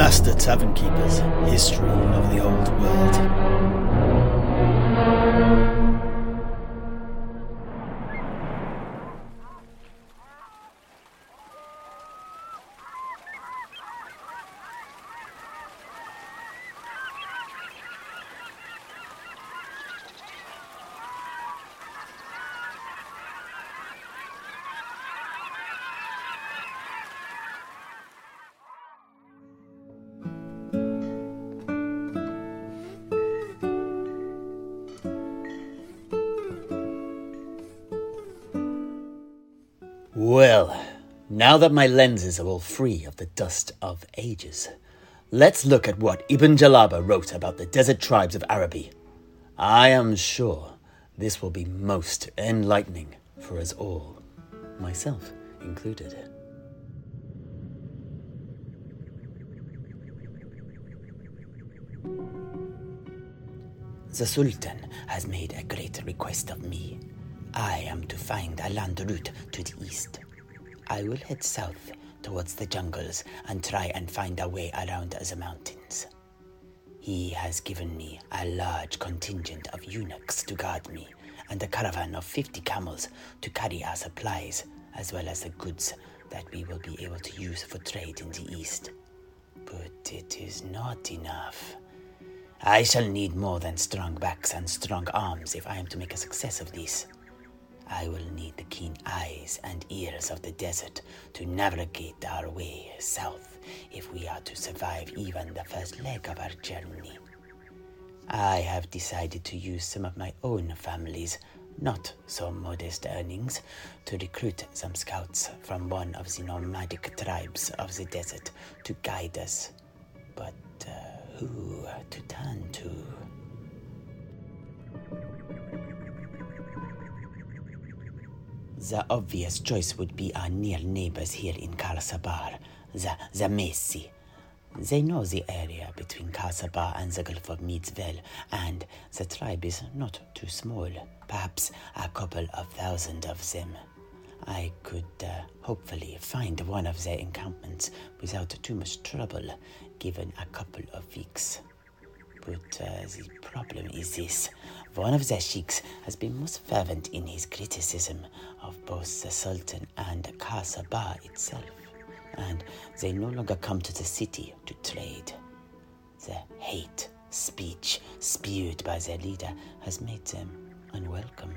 Master Tavern Keeper's History of the Old World. Well, now that my lenses are all free of the dust of ages, let's look at what Ibn Jellaba wrote about the desert tribes of Araby. I am sure this will be most enlightening for us all, myself included. The Sultan has made a great request of me. I am to find a land route to the east. I will head south towards the jungles and try and find a way around the mountains. He has given me a large contingent of eunuchs to guard me and a caravan of 50 camels to carry our supplies as well as the goods that we will be able to use for trade in the east. But it is not enough. I shall need more than strong backs and strong arms if I am to make a success of this. I will need the keen eyes and ears of the desert to navigate our way south if we are to survive even the first leg of our journey. I have decided to use some of my own family's not so modest earnings to recruit some scouts from one of the nomadic tribes of the desert to guide us. But uh, who to turn to? The obvious choice would be our near neighbors here in Karasabar, the, the Messi. They know the area between Kasabar and the Gulf of Midsvel, and the tribe is not too small, perhaps a couple of thousand of them. I could uh, hopefully find one of their encampments without too much trouble, given a couple of weeks. But uh, the problem is this one of the sheiks has been most fervent in his criticism of both the Sultan and Kasabar itself, and they no longer come to the city to trade. The hate speech spewed by their leader has made them unwelcome.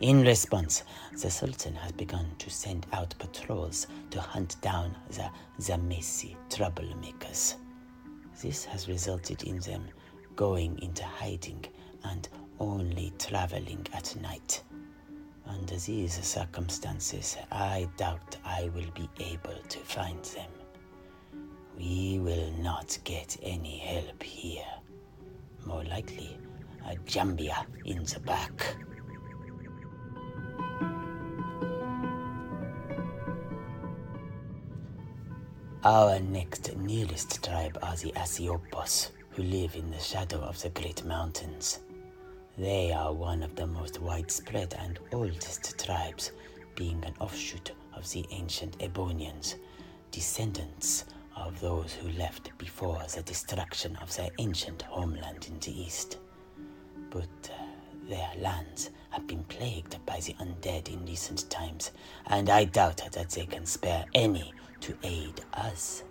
In response, the Sultan has begun to send out patrols to hunt down the Zamesi troublemakers. This has resulted in them going into hiding and only traveling at night. Under these circumstances, I doubt I will be able to find them. We will not get any help here. More likely, a Jambia in the back. Our next nearest tribe are the Asiopos, who live in the shadow of the great mountains. They are one of the most widespread and oldest tribes, being an offshoot of the ancient Ebonians, descendants of those who left before the destruction of their ancient homeland in the east. But uh, their lands have been plagued by the undead in recent times, and I doubt that they can spare any to aid us.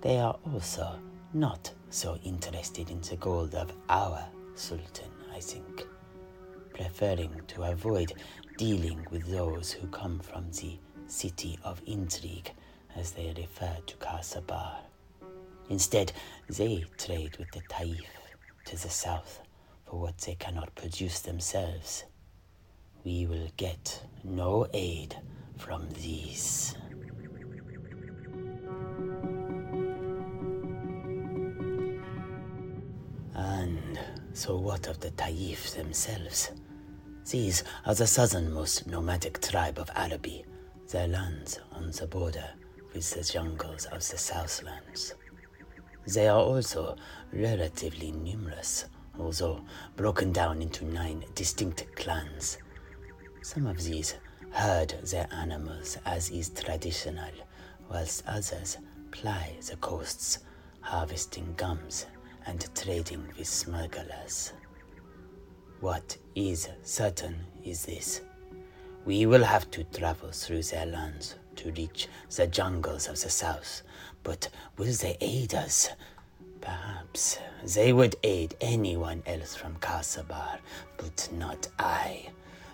They are also not so interested in the gold of our Sultan, I think, preferring to avoid dealing with those who come from the city of intrigue, as they refer to Kasabar. Instead, they trade with the Taif to the south for what they cannot produce themselves. We will get no aid from these. So, what of the Taif themselves? These are the southernmost nomadic tribe of Araby, their lands on the border with the jungles of the Southlands. They are also relatively numerous, although broken down into nine distinct clans. Some of these herd their animals as is traditional, whilst others ply the coasts, harvesting gums and trading with smugglers. What is certain is this we will have to travel through their lands to reach the jungles of the south, but will they aid us? Perhaps they would aid anyone else from Kasabar, but not I.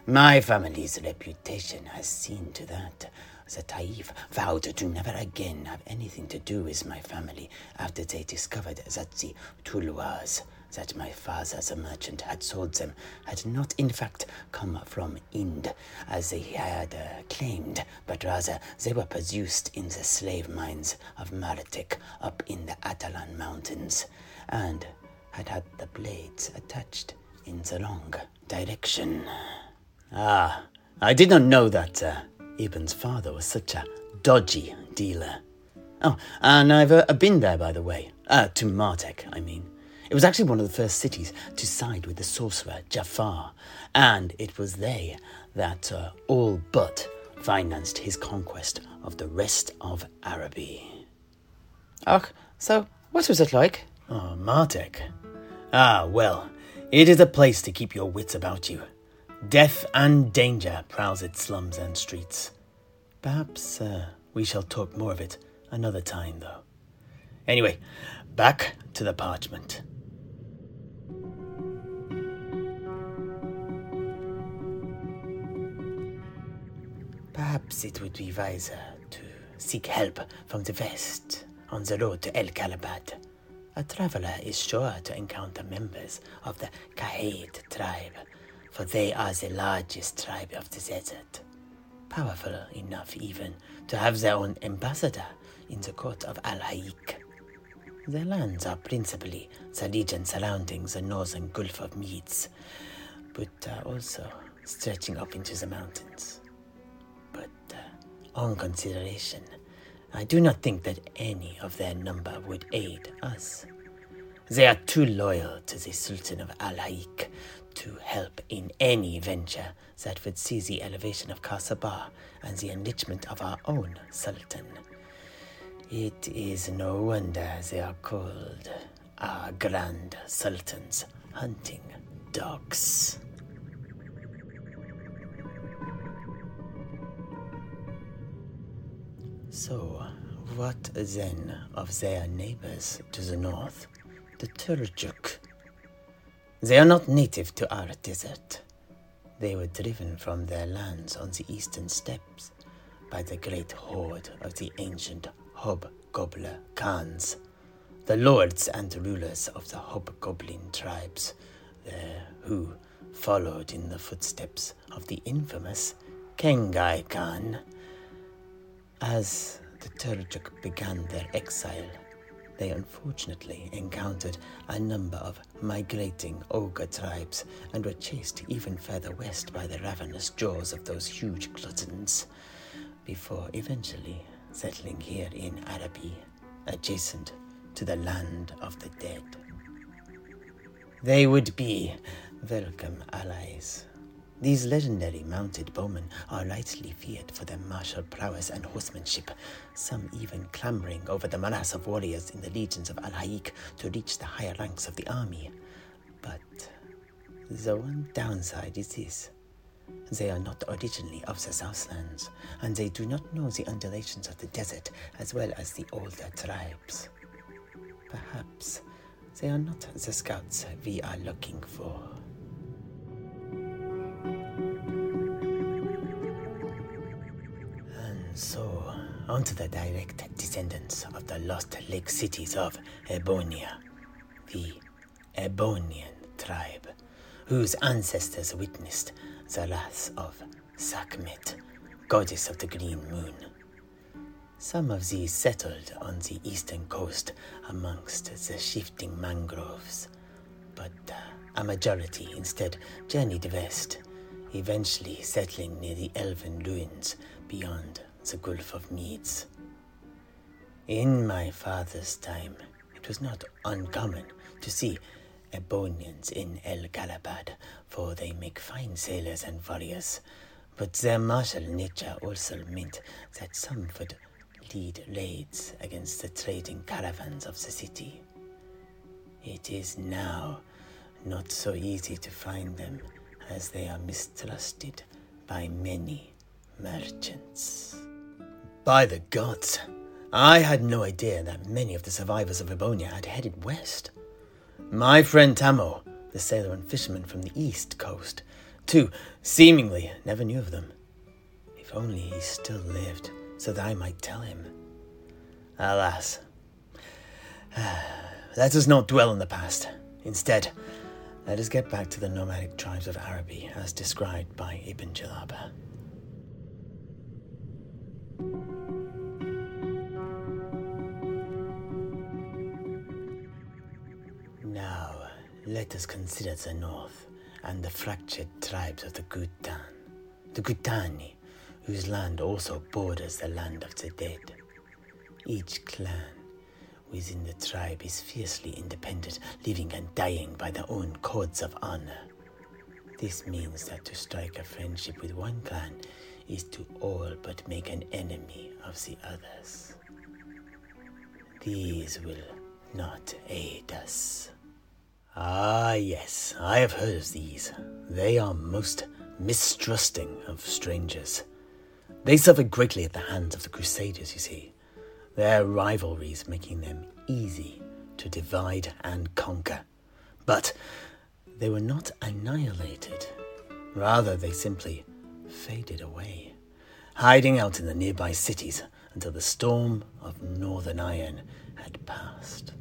My family's reputation has seen to that. The Taif vowed to never again have anything to do with my family after they discovered that the Tulwars that my father, a merchant, had sold them had not in fact come from Ind, as they had uh, claimed, but rather they were produced in the slave mines of Martek up in the Atalan Mountains, and had had the blades attached in the wrong direction. Ah, I did not know that uh, Ibn's father was such a dodgy dealer. Oh, and I've uh, been there, by the way. Uh, to Martek, I mean. It was actually one of the first cities to side with the sorcerer Jafar, and it was they that uh, all but financed his conquest of the rest of Araby. Ach, so what was it like? Oh, Martek. Ah, well, it is a place to keep your wits about you. Death and danger prowls its slums and streets. Perhaps uh, we shall talk more of it another time, though. Anyway, back to the parchment. Perhaps it would be wiser to seek help from the west on the road to El Kalabad. A traveler is sure to encounter members of the Kahed tribe, for they are the largest tribe of the desert. Powerful enough even to have their own ambassador in the court of Al Haik. Their lands are principally the region surrounding the northern Gulf of Medes, but uh, also stretching up into the mountains But on consideration, I do not think that any of their number would aid us. They are too loyal to the Sultan of Al Haik to help in any venture that would see the elevation of Kasabar and the enrichment of our own Sultan. It is no wonder they are called our Grand Sultan's hunting dogs. So, what then of their neighbors to the north, the Turjuk? They are not native to our desert. They were driven from their lands on the eastern steppes by the great horde of the ancient Hobgoblin Khans, the lords and rulers of the Hobgoblin tribes, who followed in the footsteps of the infamous Kengai Khan as the Turjuk began their exile, they unfortunately encountered a number of migrating ogre tribes and were chased even further west by the ravenous jaws of those huge gluttons, before eventually settling here in Araby, adjacent to the land of the dead. They would be welcome allies these legendary mounted bowmen are rightly feared for their martial prowess and horsemanship, some even clambering over the mass of warriors in the legions of Al Haik to reach the higher ranks of the army. But the one downside is this. They are not originally of the Southlands, and they do not know the undulations of the desert as well as the older tribes. Perhaps they are not the scouts we are looking for. Onto the direct descendants of the lost lake cities of Ebonia, the Ebonian tribe, whose ancestors witnessed the wrath of Sekhmet, goddess of the green moon. Some of these settled on the eastern coast amongst the shifting mangroves, but a majority instead journeyed west, eventually settling near the elven ruins beyond the Gulf of Medes. In my father's time, it was not uncommon to see Ebonians in El Kalabad, for they make fine sailors and warriors, but their martial nature also meant that some would lead raids against the trading caravans of the city. It is now not so easy to find them as they are mistrusted by many merchants. By the gods, I had no idea that many of the survivors of Ebonia had headed west. My friend Tamo, the sailor and fisherman from the east coast, too, seemingly never knew of them. If only he still lived, so that I might tell him. Alas. Let us not dwell on the past. Instead, let us get back to the nomadic tribes of Araby as described by Ibn Jellaba. Let us consider the north and the fractured tribes of the Gutan, the Gutani, whose land also borders the land of the dead. Each clan within the tribe is fiercely independent, living and dying by their own codes of honor. This means that to strike a friendship with one clan is to all but make an enemy of the others. These will not aid us. Ah, yes, I have heard of these. They are most mistrusting of strangers. They suffered greatly at the hands of the Crusaders, you see, their rivalries making them easy to divide and conquer. But they were not annihilated. Rather, they simply faded away, hiding out in the nearby cities until the storm of Northern Iron had passed.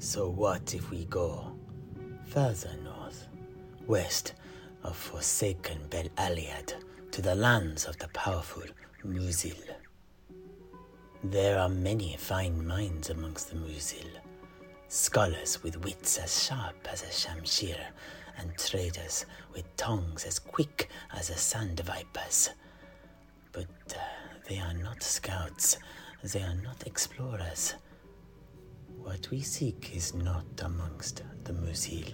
So, what if we go further north, west of forsaken Bel Aliad, to the lands of the powerful Muzil? There are many fine minds amongst the Muzil, scholars with wits as sharp as a shamshir, and traders with tongues as quick as a sand vipers. But uh, they are not scouts, they are not explorers. What we seek is not amongst the Muzil.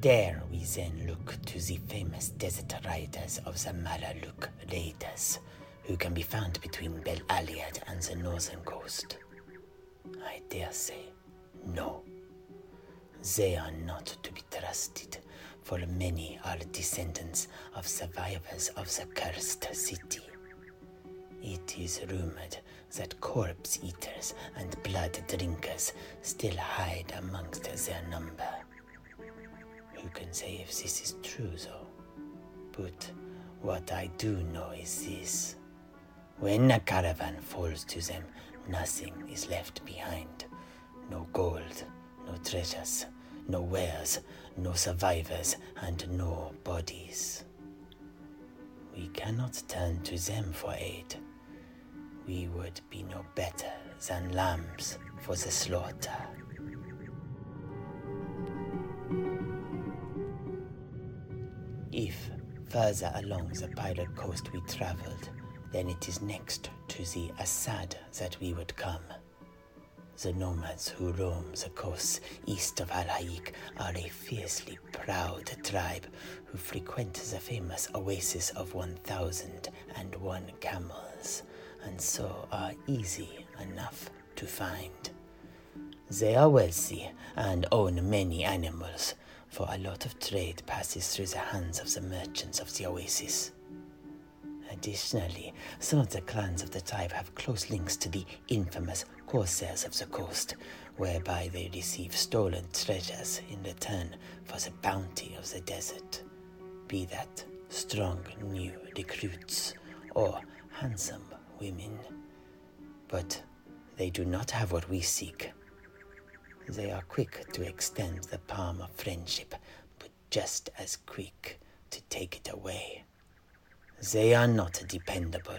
There we then look to the famous desert riders of the Malaluk raiders, who can be found between Bel Aliad and the northern coast. I dare say, no. They are not to be trusted, for many are descendants of survivors of the cursed city. It is rumored that corpse eaters and blood drinkers still hide amongst their number. Who can say if this is true, though? But what I do know is this. When a caravan falls to them, nothing is left behind. No gold, no treasures, no wares, no survivors, and no bodies. We cannot turn to them for aid. We would be no better than lambs for the slaughter. If further along the pirate coast we traveled, then it is next to the Assad that we would come. The nomads who roam the coasts east of Al Haik are a fiercely proud tribe who frequent the famous oasis of 1001 camels, and so are easy enough to find. They are wealthy and own many animals, for a lot of trade passes through the hands of the merchants of the oasis. Additionally, some of the clans of the tribe have close links to the infamous corsairs of the coast, whereby they receive stolen treasures in return for the bounty of the desert, be that strong new recruits or handsome women. But they do not have what we seek they are quick to extend the palm of friendship, but just as quick to take it away. They are not dependable,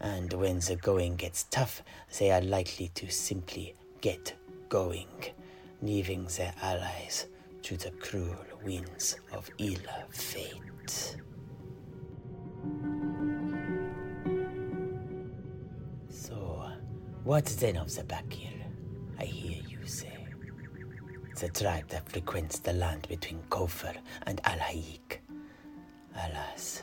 and when the going gets tough, they are likely to simply get going, leaving their allies to the cruel winds of ill fate. What then of the Bakir? I hear you say. the tribe that frequents the land between Copher and Al Haik. Alas,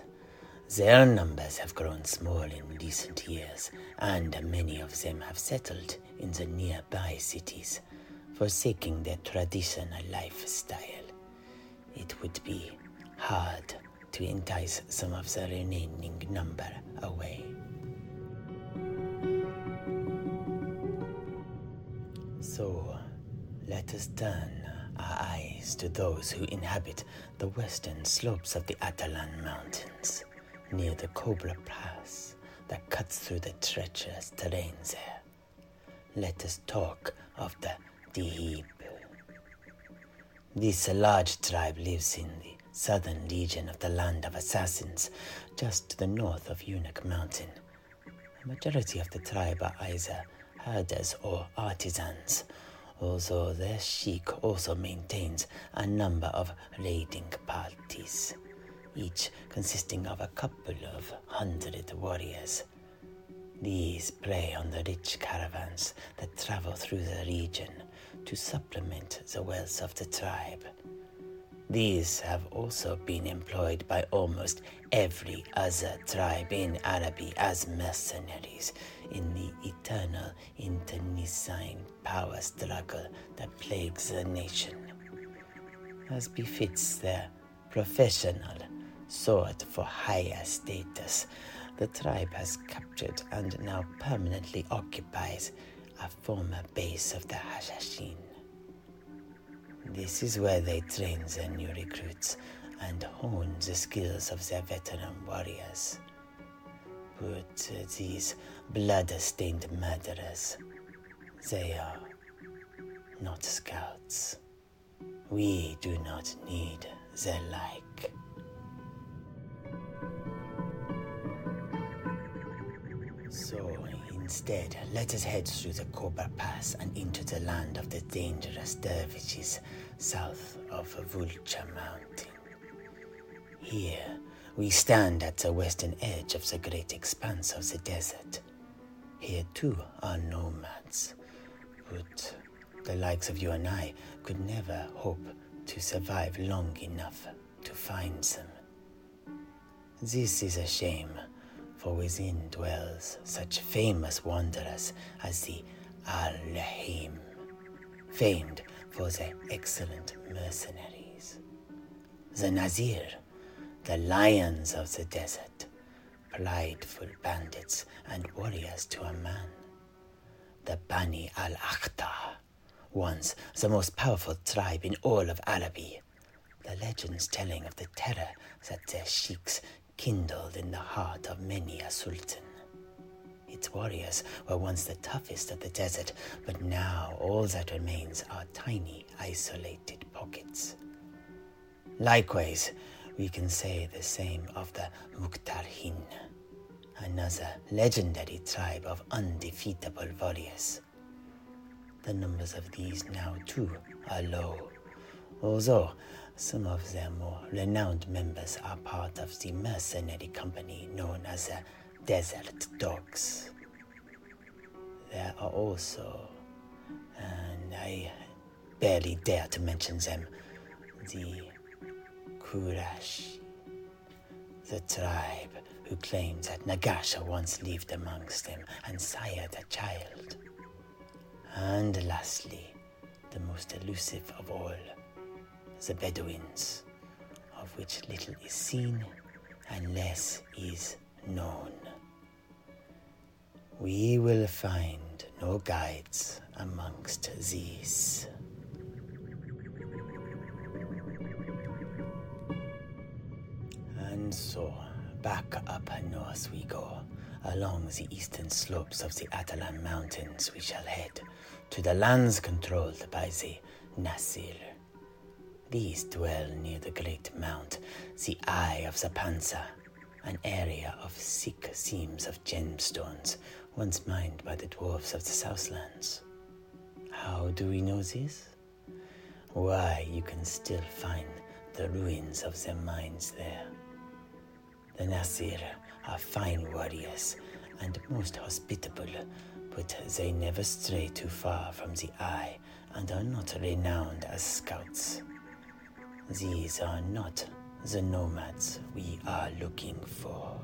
their numbers have grown small in recent years, and many of them have settled in the nearby cities, forsaking their traditional lifestyle. It would be hard to entice some of the remaining number away. So, let us turn our eyes to those who inhabit the western slopes of the Atalan Mountains, near the Cobra Pass that cuts through the treacherous terrain there. Let us talk of the Dihib. This large tribe lives in the southern region of the Land of Assassins, just to the north of Eunuch Mountain. The majority of the tribe are either herders or artisans, although their sheik also maintains a number of raiding parties, each consisting of a couple of hundred warriors. These prey on the rich caravans that travel through the region to supplement the wealth of the tribe. These have also been employed by almost every other tribe in Araby as mercenaries in the eternal internecine power struggle that plagues the nation. As befits their professional sought for higher status, the tribe has captured and now permanently occupies a former base of the Hashashin. This is where they train their new recruits and hone the skills of their veteran warriors. But these blood-stained murderers, they are not scouts. We do not need their like. Instead, let us head through the Cobra Pass and into the land of the dangerous dervishes south of Vulture Mountain. Here, we stand at the western edge of the great expanse of the desert. Here, too, are nomads, but the likes of you and I could never hope to survive long enough to find them. This is a shame for within dwells such famous wanderers as the Al-Lahim, famed for their excellent mercenaries. The Nazir, the lions of the desert, prideful bandits and warriors to a man. The Bani al-Akhtar, once the most powerful tribe in all of Araby, the legends telling of the terror that their sheiks kindled in the heart of many a sultan. Its warriors were once the toughest of the desert, but now all that remains are tiny, isolated pockets. Likewise, we can say the same of the Mukhtarhin, another legendary tribe of undefeatable warriors. The numbers of these now, too, are low, although some of their more renowned members are part of the mercenary company known as the Desert Dogs. There are also, and I barely dare to mention them, the Kurash, the tribe who claimed that Nagasha once lived amongst them and sired a child. And lastly, the most elusive of all, the Bedouins, of which little is seen and less is known. We will find no guides amongst these. And so, back up north we go. Along the eastern slopes of the Atalan Mountains, we shall head to the lands controlled by the Nasir. These dwell near the great mount, the Eye of the Panza, an area of thick seams of gemstones once mined by the dwarfs of the Southlands. How do we know this? Why, you can still find the ruins of their mines there. The Nasir are fine warriors and most hospitable, but they never stray too far from the eye and are not renowned as scouts. These are not the nomads we are looking for.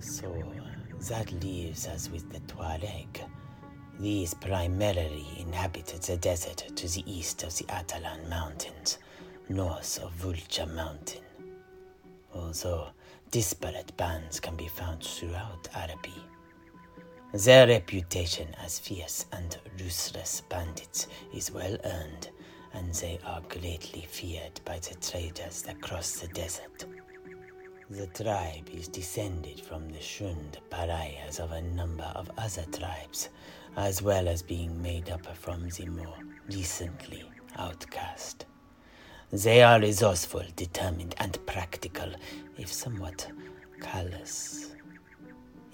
So that leaves us with the Tuareg. These primarily inhabit the desert to the east of the Atalan Mountains, north of Vulture Mountain. Although disparate bands can be found throughout Araby. Their reputation as fierce and ruthless bandits is well earned, and they are greatly feared by the traders that cross the desert. The tribe is descended from the Shund pariahs of a number of other tribes, as well as being made up from the more recently outcast. They are resourceful, determined, and practical, if somewhat callous.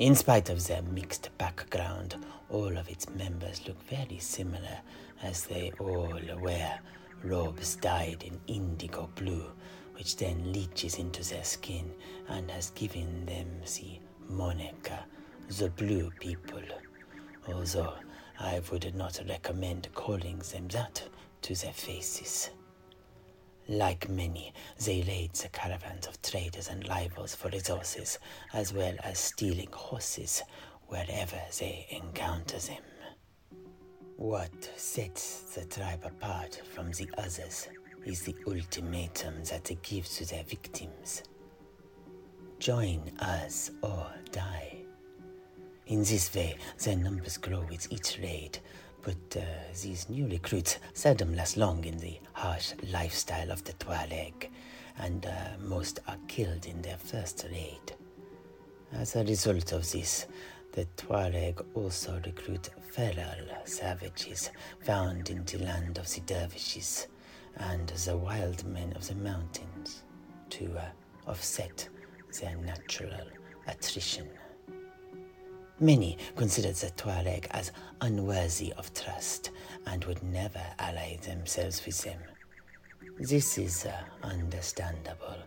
In spite of their mixed background, all of its members look very similar, as they all wear robes dyed in indigo blue, which then leaches into their skin and has given them the moniker, the Blue People. Although I would not recommend calling them that to their faces. Like many, they raid the caravans of traders and rivals for resources, as well as stealing horses wherever they encounter them. What sets the tribe apart from the others is the ultimatum that they give to their victims join us or die. In this way, their numbers grow with each raid, but uh, these new recruits seldom last long in the harsh lifestyle of the Tuareg, and uh, most are killed in their first raid. As a result of this, the Tuareg also recruit feral savages found in the land of the dervishes and the wild men of the mountains to uh, offset their natural attrition. Many considered the Tuareg as unworthy of trust and would never ally themselves with them. This is uh, understandable,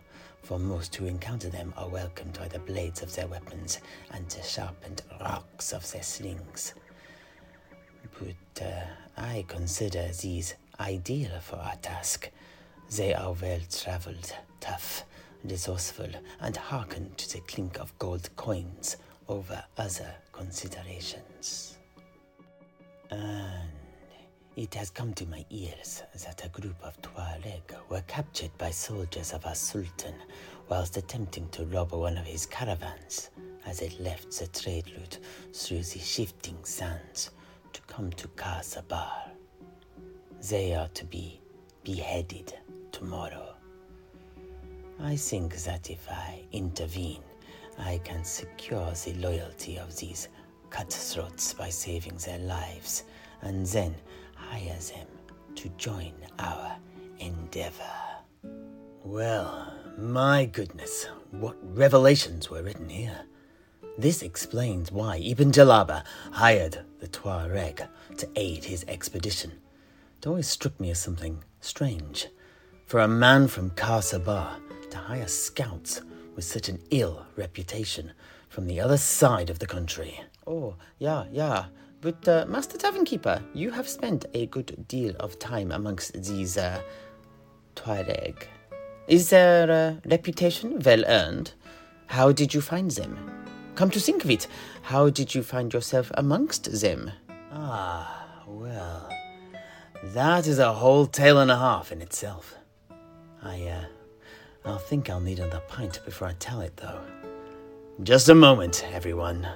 for most who encounter them are welcomed by the blades of their weapons and the sharpened rocks of their slings. But uh, I consider these ideal for our task. They are well traveled, tough, resourceful, and hearken to the clink of gold coins over other considerations. And it has come to my ears that a group of Tuareg were captured by soldiers of our Sultan whilst attempting to rob one of his caravans as it left the trade route through the shifting sands to come to Kasabar. They are to be beheaded tomorrow. I think that if I intervene, I can secure the loyalty of these cutthroats by saving their lives and then hire them to join our endeavor. Well, my goodness, what revelations were written here. This explains why Ibn Jellaba hired the Tuareg to aid his expedition. It always struck me as something strange. For a man from Kasabar to hire scouts with such an ill reputation from the other side of the country. Oh, yeah, yeah. But, uh, Master Tavern Keeper, you have spent a good deal of time amongst these uh, Tuareg. Is their uh, reputation well earned? How did you find them? Come to think of it, how did you find yourself amongst them? Ah, well, that is a whole tale and a half in itself. I, uh, I'll think I'll need another pint before I tell it, though. Just a moment, everyone.